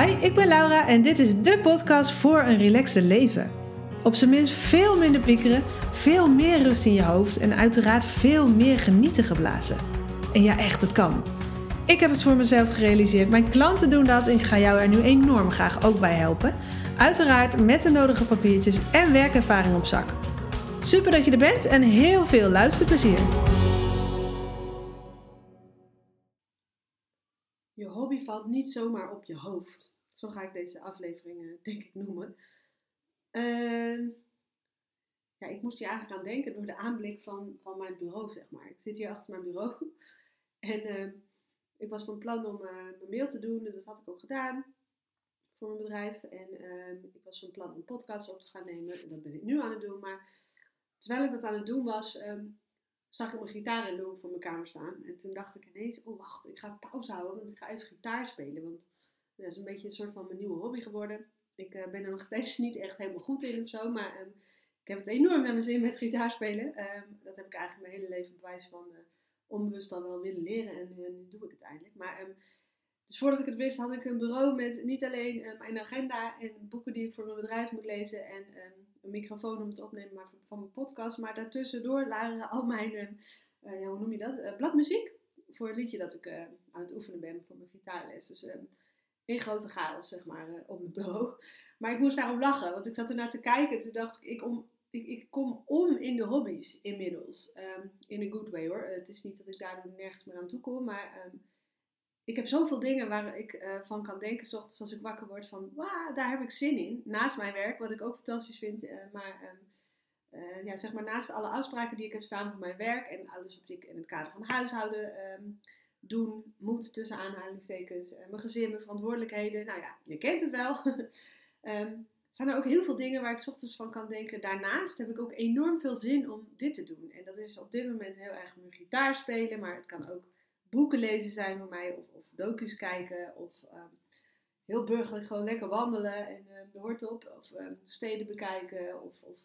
Hi, ik ben Laura en dit is de podcast voor een relaxte leven. Op zijn minst veel minder piekeren, veel meer rust in je hoofd en uiteraard veel meer genieten geblazen. En ja, echt, het kan. Ik heb het voor mezelf gerealiseerd, mijn klanten doen dat en ik ga jou er nu enorm graag ook bij helpen. Uiteraard met de nodige papiertjes en werkervaring op zak. Super dat je er bent en heel veel luisterplezier. Je hobby valt niet zomaar op je hoofd. Zo ga ik deze aflevering denk ik noemen. Uh, ja, ik moest hier eigenlijk aan denken door de aanblik van, van mijn bureau, zeg maar. Ik zit hier achter mijn bureau. En uh, ik was van plan om uh, mijn mail te doen. Dat had ik ook gedaan voor mijn bedrijf. En uh, ik was van plan om podcasts op te gaan nemen. En dat ben ik nu aan het doen. Maar terwijl ik dat aan het doen was, zag ik mijn gitaar in de hoek van mijn kamer staan. En toen dacht ik ineens, oh wacht, ik ga pauze houden, want ik ga even gitaar spelen. Want dat is een beetje een soort van mijn nieuwe hobby geworden. Ik uh, ben er nog steeds niet echt helemaal goed in of zo, maar um, ik heb het enorm naar mijn zin met gitaar spelen. Um, dat heb ik eigenlijk mijn hele leven bewijs van uh, onbewust al wel willen leren en uh, nu doe ik het eindelijk. Maar dus voordat ik het wist had ik een bureau met niet alleen mijn agenda en boeken die ik voor mijn bedrijf moet lezen en een microfoon om het opnemen maar van mijn podcast. Maar daartussendoor waren al mijn, uh, ja, hoe noem je dat, uh, bladmuziek. Voor een liedje dat ik uh, aan het oefenen ben voor mijn gitaarles. Dus in grote chaos, zeg maar, op mijn bureau. Maar ik moest daarom lachen, want ik zat ernaar te kijken. Toen dacht ik, ik, om, ik, ik kom om in de hobby's inmiddels. Um, in een good way hoor. Het is niet dat ik daar nergens meer aan toe kom, maar... Um, ik heb zoveel dingen waar ik uh, van kan denken, s ochtends als ik wakker word, van wauw, daar heb ik zin in. Naast mijn werk, wat ik ook fantastisch vind. Uh, maar um, uh, ja, zeg maar naast alle afspraken die ik heb staan voor mijn werk en alles wat ik in het kader van huishouden um, doen moet, tussen aanhalingstekens, mijn gezin, mijn verantwoordelijkheden. Nou ja, je kent het wel. um, zijn er ook heel veel dingen waar ik s ochtends van kan denken. Daarnaast heb ik ook enorm veel zin om dit te doen. En dat is op dit moment heel erg mijn gitaar spelen, maar het kan ook boeken lezen zijn voor mij, of, of docu's kijken, of um, heel burgerlijk gewoon lekker wandelen en uh, de hort op, of um, steden bekijken, of, of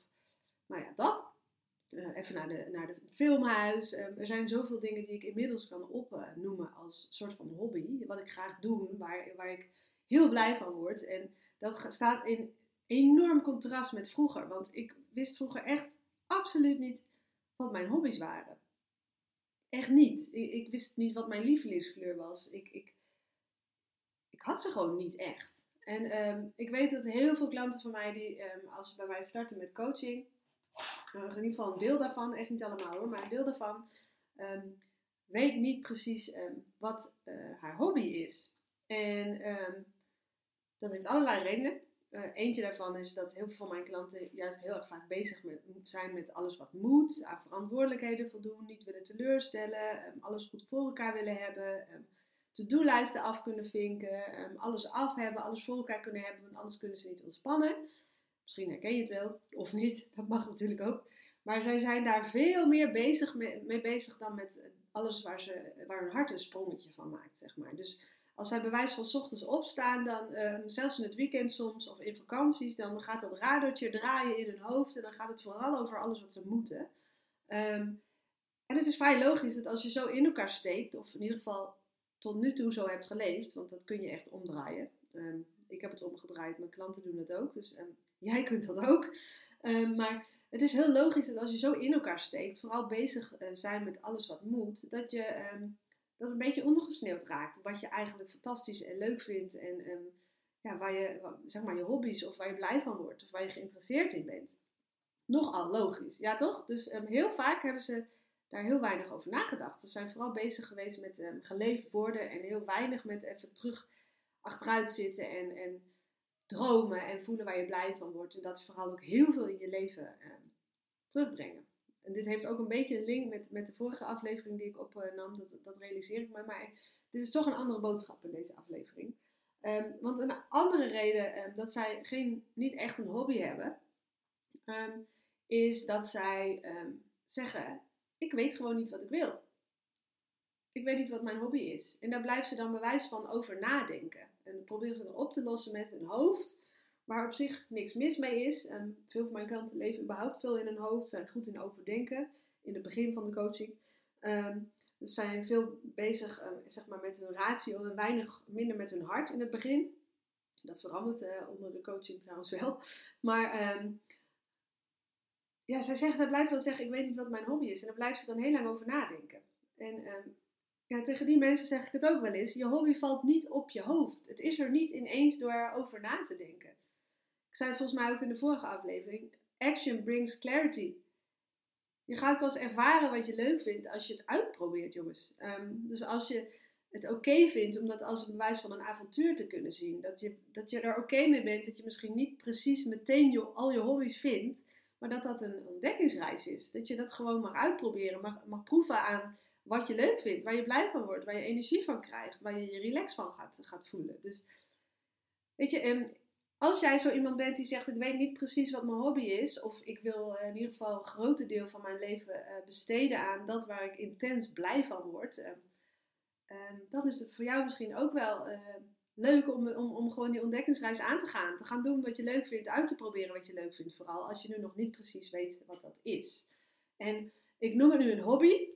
nou ja, dat. Uh, even naar de, naar de filmhuis. Um, er zijn zoveel dingen die ik inmiddels kan opnoemen als soort van hobby, wat ik graag doe, waar, waar ik heel blij van word. En dat staat in enorm contrast met vroeger, want ik wist vroeger echt absoluut niet wat mijn hobby's waren. Echt niet. Ik, ik, wist niet wat mijn lievelingskleur was. Ik, ik, ik had ze gewoon niet echt. En um, ik weet dat heel veel klanten van mij, die um, als ze bij mij starten met coaching, in ieder geval een deel daarvan, echt niet allemaal hoor, maar een deel daarvan, um, weet niet precies wat uh, haar hobby is. En dat heeft allerlei redenen. Uh, eentje daarvan is dat heel veel van mijn klanten juist heel erg vaak bezig zijn met alles wat moet, aan verantwoordelijkheden voldoen, niet willen teleurstellen, um, alles goed voor elkaar willen hebben, um, to-do-lijsten af kunnen vinken, um, alles af hebben, alles voor elkaar kunnen hebben, want anders kunnen ze niet ontspannen. Misschien herken je het wel, of niet, dat mag natuurlijk ook. Maar zij zijn daar veel meer bezig mee, mee bezig dan met alles waar, ze, waar hun hart een sprongetje van maakt, zeg maar. Dus als zij bewijs van ochtends opstaan, dan um, zelfs in het weekend soms of in vakanties, dan gaat dat radertje draaien in hun hoofd en dan gaat het vooral over alles wat ze moeten. Um, en het is vrij logisch dat als je zo in elkaar steekt, of in ieder geval tot nu toe zo hebt geleefd, want dat kun je echt omdraaien. Um, ik heb het omgedraaid, mijn klanten doen het ook, dus jij kunt dat ook. maar het is heel logisch dat als je zo in elkaar steekt, vooral bezig uh, zijn met alles wat moet, dat je dat een beetje ondergesneeuwd raakt. Wat je eigenlijk fantastisch en leuk vindt. En um, ja, waar je, zeg maar, je hobby's of waar je blij van wordt. Of waar je geïnteresseerd in bent. Nogal logisch, ja toch? Dus um, heel vaak hebben ze daar heel weinig over nagedacht. Ze zijn vooral bezig geweest met um, geleefd worden. En heel weinig met even terug achteruit zitten en, en dromen en voelen waar je blij van wordt. En dat vooral ook heel veel in je leven terugbrengen en dit heeft ook een beetje een link met, met de vorige aflevering die ik opnam, dat, dat realiseer ik me. Maar dit is toch een andere boodschap in deze aflevering. Um, want een andere reden um, dat zij geen, niet echt een hobby hebben, um, is dat zij zeggen: Ik weet gewoon niet wat ik wil. Ik weet niet wat mijn hobby is. En daar blijven ze dan bewijs van over nadenken. En proberen ze erop te lossen met hun hoofd. Waar op zich niks mis mee is. En veel van mijn klanten leven überhaupt veel in hun hoofd, zijn goed in overdenken in het begin van de coaching. Um, dus zijn veel bezig uh, zeg maar met hun ratio en weinig minder met hun hart in het begin. Dat verandert uh, onder de coaching trouwens wel. Maar um, ja, zij zeggen, dat blijft wel zeggen, ik weet niet wat mijn hobby is. En daar blijft ze dan heel lang over nadenken. En ja, tegen die mensen zeg ik het ook wel eens. Je hobby valt niet op je hoofd. Het is er niet ineens door erover na te denken. Ik zei het volgens mij ook in de vorige aflevering. Action brings clarity. Je gaat pas ervaren wat je leuk vindt als je het uitprobeert, jongens. Um, dus als je het oké vindt om dat als een bewijs van een avontuur te kunnen zien. Dat je, dat je er oké mee bent, dat je misschien niet precies meteen je, al je hobby's vindt. Maar dat dat een ontdekkingsreis is. Dat je dat gewoon mag uitproberen, mag, mag proeven aan wat je leuk vindt, waar je blij van wordt, waar je energie van krijgt, waar je je relax van gaat, gaat voelen. Dus weet je, en als jij zo iemand bent die zegt: Ik weet niet precies wat mijn hobby is, of ik wil in ieder geval een groot deel van mijn leven uh, besteden aan dat waar ik intens blij van word, uh, uh, dan is het voor jou misschien ook wel eh, leuk om, om, om gewoon die ontdekkingsreis aan te gaan. Te gaan doen wat je leuk vindt, uit te proberen wat je leuk vindt, vooral als je nu nog niet precies weet wat dat is. En ik noem het nu een hobby,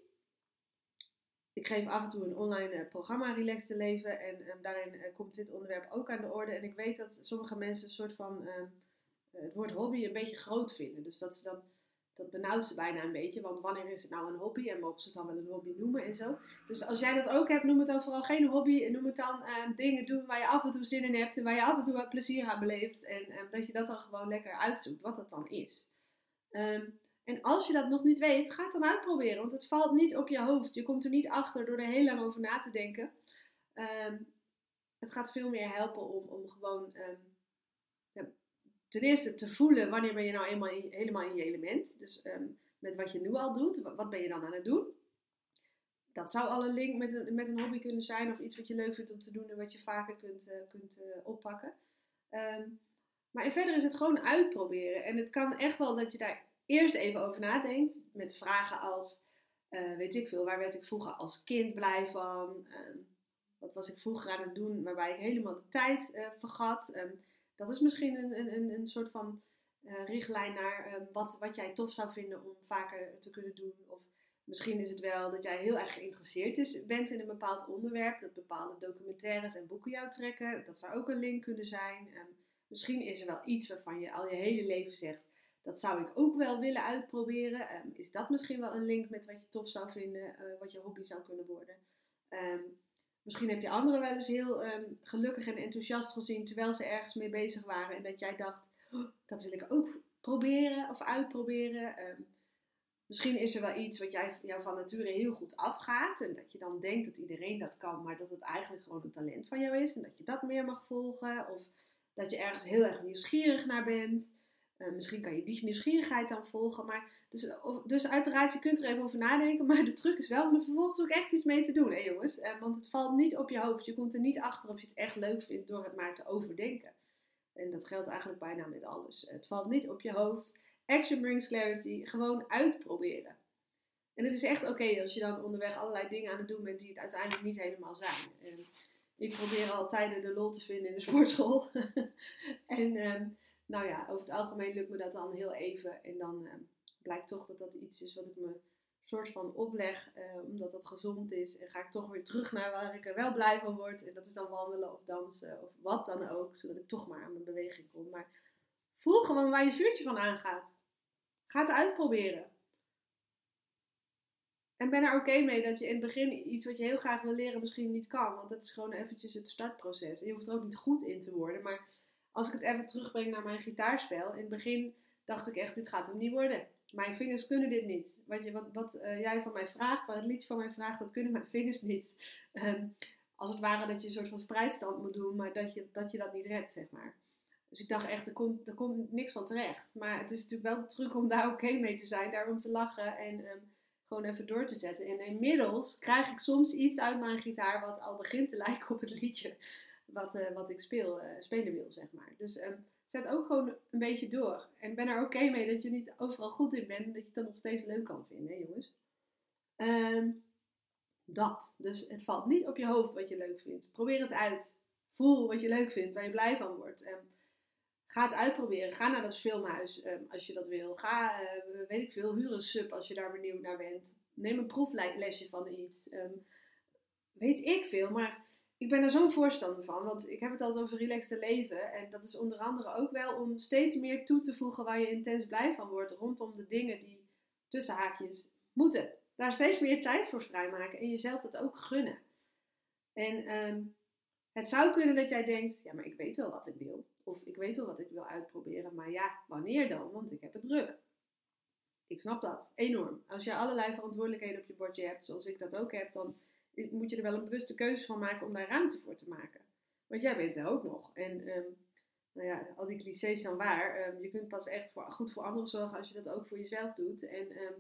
ik geef af en toe een online uh, programma Relax te leven. En uh, daarin uh, komt dit onderwerp ook aan de orde. En ik weet dat sommige mensen een soort van ehm, het woord hobby een beetje groot vinden. Dus dat ze dan, dat benauwt ze bijna een beetje. Want wanneer is het nou een hobby? En mogen ze het dan wel een hobby noemen en zo. Dus als jij dat ook hebt, noem het dan vooral geen hobby. En noem het dan ehm, dingen doen waar je af en toe zin in hebt. En waar je af en toe plezier aan beleeft. En ehm, dat je dat dan gewoon lekker uitzoekt, wat dat dan is. En als je dat nog niet weet, ga het dan uitproberen. Want het valt niet op je hoofd. Je komt er niet achter door er heel lang over na te denken. Um, het gaat veel meer helpen om, om gewoon ja, ten eerste te voelen wanneer ben je nou helemaal in je element. Dus um, met wat je nu al doet, wat ben je dan aan het doen? Dat zou al een link met een, met een hobby kunnen zijn of iets wat je leuk vindt om te doen en wat je vaker kunt, uh, kunt uh, oppakken. maar verder is het gewoon uitproberen. En het kan echt wel dat je daar eerst even over nadenkt. Met vragen als, uh, weet ik veel, waar werd ik vroeger als kind blij van? Um, wat was ik vroeger aan het doen waarbij ik helemaal de tijd uh, vergat? Um, dat is misschien een, een, een soort van uh, richtlijn naar um, wat, wat jij tof zou vinden om vaker te kunnen doen. Of misschien is het wel dat jij heel erg geïnteresseerd is, bent in een bepaald onderwerp. Dat bepaalde documentaires en boeken jou trekken. Dat zou ook een link kunnen zijn. misschien is er wel iets waarvan je al je hele leven zegt dat zou ik ook wel willen uitproberen. Um, is dat misschien wel een link met wat je tof zou vinden, uh, wat je hobby zou kunnen worden? Um, misschien heb je anderen wel eens heel um, gelukkig en enthousiast gezien terwijl ze ergens mee bezig waren en dat jij dacht, oh, dat wil ik ook proberen of uitproberen. misschien is er wel iets wat jij, jou van nature heel goed afgaat en dat je dan denkt dat iedereen dat kan, maar dat het eigenlijk gewoon een talent van jou is en dat je dat meer mag volgen. Of dat je ergens heel erg nieuwsgierig naar bent. Uh, misschien kan je die nieuwsgierigheid dan volgen. Maar dus, dus uiteraard, je kunt er even over nadenken. Maar de truc is wel om er vervolgens ook echt iets mee te doen, hè jongens. Uh, want het valt niet op je hoofd. Je komt er niet achter of je het echt leuk vindt door het maar te overdenken. En dat geldt eigenlijk bijna met alles. Het valt niet op je hoofd. Action brings clarity. Gewoon uitproberen. En het is echt oké als je dan onderweg allerlei dingen aan het doen bent die het uiteindelijk niet helemaal zijn. Ik probeer altijd de lol te vinden in de sportschool. en... Um, nou ja, over het algemeen lukt me dat dan heel even. En dan uh, blijkt toch dat dat iets is wat ik me soort van opleg, uh, omdat dat gezond is. En ga ik toch weer terug naar waar ik er wel blij van word. En dat is dan wandelen of dansen of wat dan ook, zodat ik toch maar aan mijn beweging kom. Maar voel gewoon waar je vuurtje van aangaat. Ga het uitproberen. En ben er oké mee dat je in het begin iets wat je heel graag wil leren misschien niet kan. Want dat is gewoon eventjes het startproces. En je hoeft er ook niet goed in te worden. Maar als ik het even terugbreng naar mijn gitaarspel. In het begin dacht ik echt, dit gaat hem niet worden. Mijn vingers kunnen dit niet. Wat, je, wat, wat uh, jij van mij vraagt, wat het liedje van mij vraagt, dat kunnen mijn vingers niet. Um, als het ware dat je een soort van spreidstand moet doen, maar dat je dat, je dat niet redt, zeg maar. Dus ik dacht echt, er komt, er komt niks van terecht. Maar het is natuurlijk wel de truc om daar oké mee te zijn, daarom te lachen en um, gewoon even door te zetten. En inmiddels krijg ik soms iets uit mijn gitaar wat al begint te lijken op het liedje wat, uh, wat ik speel, uh, spelen wil, zeg maar. Dus um, zet ook gewoon een beetje door. En ben er oké mee dat je niet overal goed in bent en dat je het dan nog steeds leuk kan vinden, hè, jongens. Um, dat. Dus het valt niet op je hoofd wat je leuk vindt. Probeer het uit. Voel wat je leuk vindt, waar je blij van wordt. Um, ga het uitproberen. Ga naar dat filmhuis als je dat wil. Ga, uh, weet ik veel, huur een sub als je daar benieuwd naar bent. Neem een proeflesje van iets. Weet ik veel, maar ik ben er zo'n voorstander van, want ik heb het altijd over relaxed leven. En dat is onder andere ook wel om steeds meer toe te voegen waar je intens blij van wordt rondom de dingen die tussen haakjes moeten. Daar steeds meer tijd voor vrijmaken en jezelf dat ook gunnen. En ehm, het zou kunnen dat jij denkt, ja, maar ik weet wel wat ik wil. Of ik weet wel wat ik wil uitproberen, maar ja, wanneer dan? Want ik heb het druk. Ik snap dat, enorm. Als je allerlei verantwoordelijkheden op je bordje hebt, zoals ik dat ook heb, dan moet je er wel een bewuste keuze van maken om daar ruimte voor te maken. Want jij bent er ook nog. En ehm, nou ja, al die clichés zijn waar. Ehm, je kunt pas echt goed voor anderen zorgen als je dat ook voor jezelf doet. En ehm,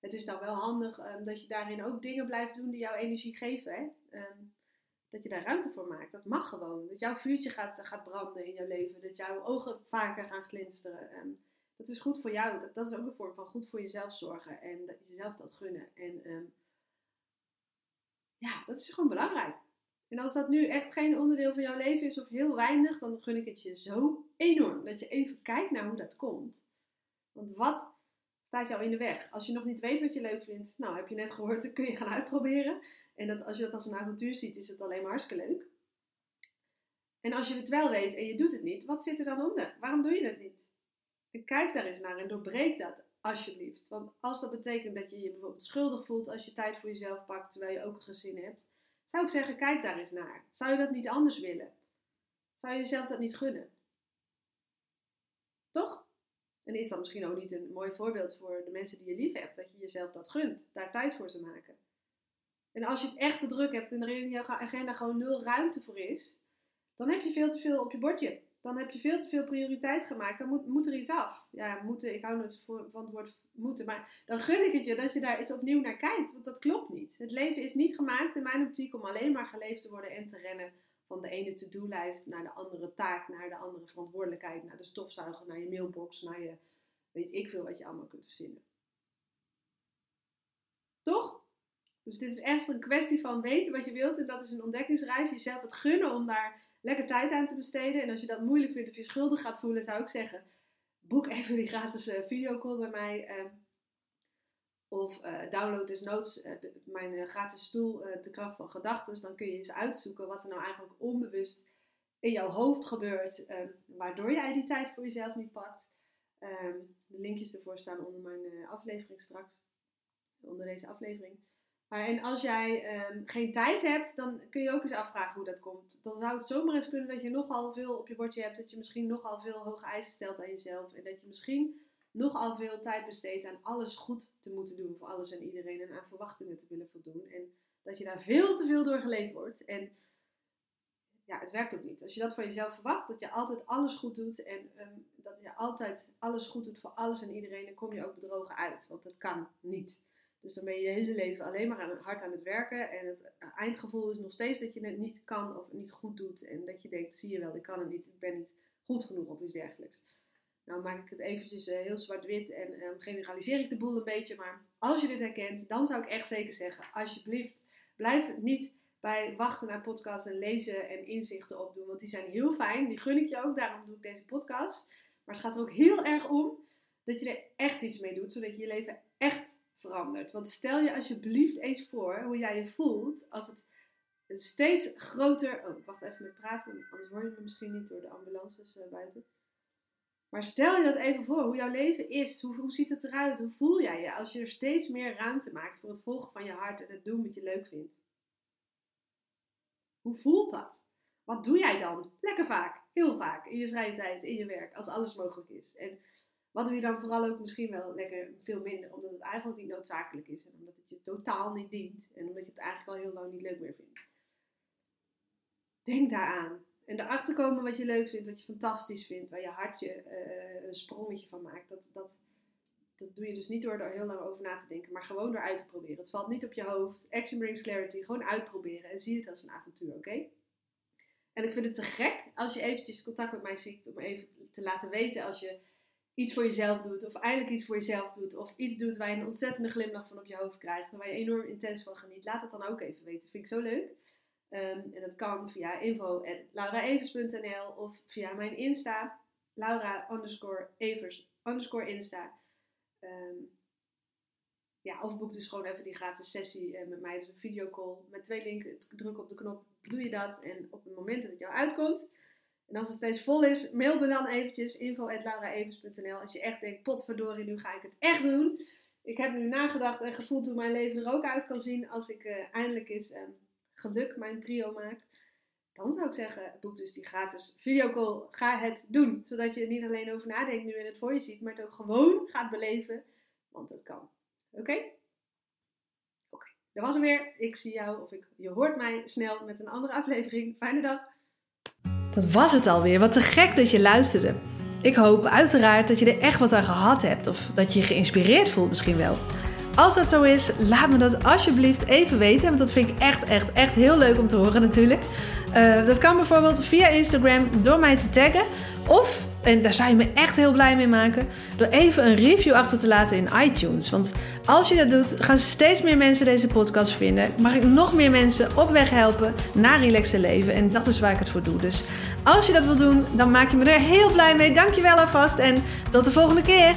het is dan wel handig dat je daarin ook dingen blijft doen die jouw energie geven. Hè? dat je daar ruimte voor maakt. Dat mag gewoon. Dat jouw vuurtje gaat, gaat branden in jouw leven. Dat jouw ogen vaker gaan glinsteren. dat is goed voor jou. Dat, dat, is ook een vorm van goed voor jezelf zorgen. En dat jezelf dat gunnen. En ja, dat is gewoon belangrijk. En als dat nu echt geen onderdeel van jouw leven is of heel weinig, dan gun ik het je zo enorm dat je even kijkt naar hoe dat komt. Want wat staat jou in de weg? Als je nog niet weet wat je leuk vindt, nou heb je net gehoord, dan kun je gaan uitproberen. En dat, als je dat als een avontuur ziet, is het alleen maar hartstikke leuk. En als je het wel weet en je doet het niet, wat zit er dan onder? Waarom doe je het niet? En kijk daar eens naar en doorbreek dat. Alsjeblieft. Want als dat betekent dat je je bijvoorbeeld schuldig voelt als je tijd voor jezelf pakt terwijl je ook een gezin hebt, zou ik zeggen: kijk daar eens naar. Zou je dat niet anders willen? Zou je jezelf dat niet gunnen? Toch? En is dat misschien ook niet een mooi voorbeeld voor de mensen die je lief hebt, dat je jezelf dat gunt, daar tijd voor te maken? En als je het echt te druk hebt en er in jouw agenda gewoon nul ruimte voor is, dan heb je veel te veel op je bordje dan heb je veel te veel prioriteit gemaakt. Dan moet, moet er iets af. Ja, moeten, ik hou nooit van het woord moeten. Maar dan gun ik het je dat je daar eens opnieuw naar kijkt. Want dat klopt niet. Het leven is niet gemaakt in mijn optiek om alleen maar geleefd te worden en te rennen van de ene to-do-lijst naar de andere taak, naar de andere verantwoordelijkheid, naar de stofzuiger, naar je mailbox, naar je weet ik veel wat je allemaal kunt verzinnen. Toch? Dus dit is echt een kwestie van weten wat je wilt en dat is een ontdekkingsreis. Jezelf het gunnen om daar lekker tijd aan te besteden. En als je dat moeilijk vindt of je schuldig gaat voelen, zou ik zeggen: boek even die gratis uh, videocall bij mij. Ehm, of uh, download desnoods uh, mijn gratis stoel, De kracht van gedachten. Dan kun je eens uitzoeken wat er nou eigenlijk onbewust in jouw hoofd gebeurt, ehm, waardoor jij die tijd voor jezelf niet pakt. Ehm, de linkjes ervoor staan onder mijn aflevering straks, onder deze aflevering. Maar en als jij ehm, geen tijd hebt, dan kun je ook eens afvragen hoe dat komt. Dan zou het zomaar eens kunnen dat je nogal veel op je bordje hebt. Dat je misschien nogal veel hoge eisen stelt aan jezelf. En dat je misschien nogal veel tijd besteedt aan alles goed te moeten doen voor alles en iedereen. En aan verwachtingen te willen voldoen. En dat je daar veel te veel door geleefd wordt. En ja, het werkt ook niet. Als je dat van jezelf verwacht, dat je altijd alles goed doet. En ehm, dat je altijd alles goed doet voor alles en iedereen. Dan kom je ook bedrogen uit. Want dat kan niet. Dus dan ben je je hele leven alleen maar hard aan het werken. En het eindgevoel is nog steeds dat je het niet kan of niet goed doet. En dat je denkt, zie je wel, ik kan het niet, ik ben niet goed genoeg of iets dergelijks. Nou maak ik het eventjes uh, heel zwart-wit en um, generaliseer ik de boel een beetje. Maar als je dit herkent, dan zou ik echt zeker zeggen, alsjeblieft, blijf niet bij wachten naar podcasts en lezen en inzichten opdoen. Want die zijn heel fijn, die gun ik je ook, daarom doe ik deze podcast. Maar het gaat er ook heel erg om dat je er echt iets mee doet, zodat je je leven echt verandert. Want stel je alsjeblieft eens voor hoe jij je voelt als het steeds groter. Oh, wacht even met praten, anders hoor je me misschien niet door de ambulances uh, buiten. Maar stel je dat even voor, hoe jouw leven is. Hoe, hoe ziet het eruit? Hoe voel jij je als je er steeds meer ruimte maakt voor het volgen van je hart en het doen wat je leuk vindt? Hoe voelt dat? Wat doe jij dan? Lekker vaak, heel vaak, in je vrije tijd, in je werk, als alles mogelijk is. En wat doe je dan vooral ook misschien wel lekker veel minder, omdat het eigenlijk niet noodzakelijk is en omdat het je totaal niet dient en omdat je het eigenlijk al heel lang niet leuk meer vindt. Denk daaraan. En erachter komen wat je leuk vindt, wat je fantastisch vindt, waar je hartje uh, een sprongetje van maakt. Dat, dat, dat doe je dus niet door er heel lang over na te denken, maar gewoon door uit te proberen. Het valt niet op je hoofd. Action brings clarity. Gewoon uitproberen en zie het als een avontuur, oké? En ik vind het te gek als je eventjes contact met mij ziet om even te laten weten als je iets voor jezelf doet, of eindelijk iets voor jezelf dout of iets doet waar je een ontzettende glimlach van op je hoofd krijgt, waar je enorm intens van geniet, laat het dan ook even weten. Vind ik zo leuk. Um, en dat kan via info.lauraevers.nl of via mijn Insta, Laura underscore Evers underscore Insta. Um, ja, of boek dus gewoon even die gratis sessie met mij. Dus een videocall met twee linken. Druk op de knop, doe je dat. En op het moment dat het jou uitkomt, en als het steeds vol is, mail me dan eventjes info.lauraevens.nl als je echt denkt, potverdorie, nu ga ik het echt doen. Ik heb nu nagedacht en gevoeld hoe mijn leven er ook uit kan zien als ik uh, eindelijk eens um, geluk mijn prio maak. Dan zou ik zeggen, boek dus die gratis videocall. Ga het doen. Zodat je er niet alleen over nadenkt nu en het voor je ziet, maar het ook gewoon gaat beleven. Want het kan. Oké? Oké, dat was hem weer. Ik zie jou, of ik, je hoort mij snel met een andere aflevering. Fijne dag. Dat was het alweer. Wat te gek dat je luisterde. Ik hoop uiteraard dat je er echt wat aan gehad hebt of dat je je geïnspireerd voelt misschien wel. Als dat zo is, laat me dat alsjeblieft even weten, want dat vind ik echt, echt, echt heel leuk om te horen natuurlijk. Uh, dat kan bijvoorbeeld via Instagram door mij te taggen of en daar zou je me echt heel blij mee maken. Door even een review achter te laten in iTunes. Want als je dat doet, gaan steeds meer mensen deze podcast vinden. Mag ik nog meer mensen op weg helpen naar relaxed leven. En dat is waar ik het voor doe. Dus als je dat wil doen, dan maak je me er heel blij mee. Dankjewel alvast en tot de volgende keer.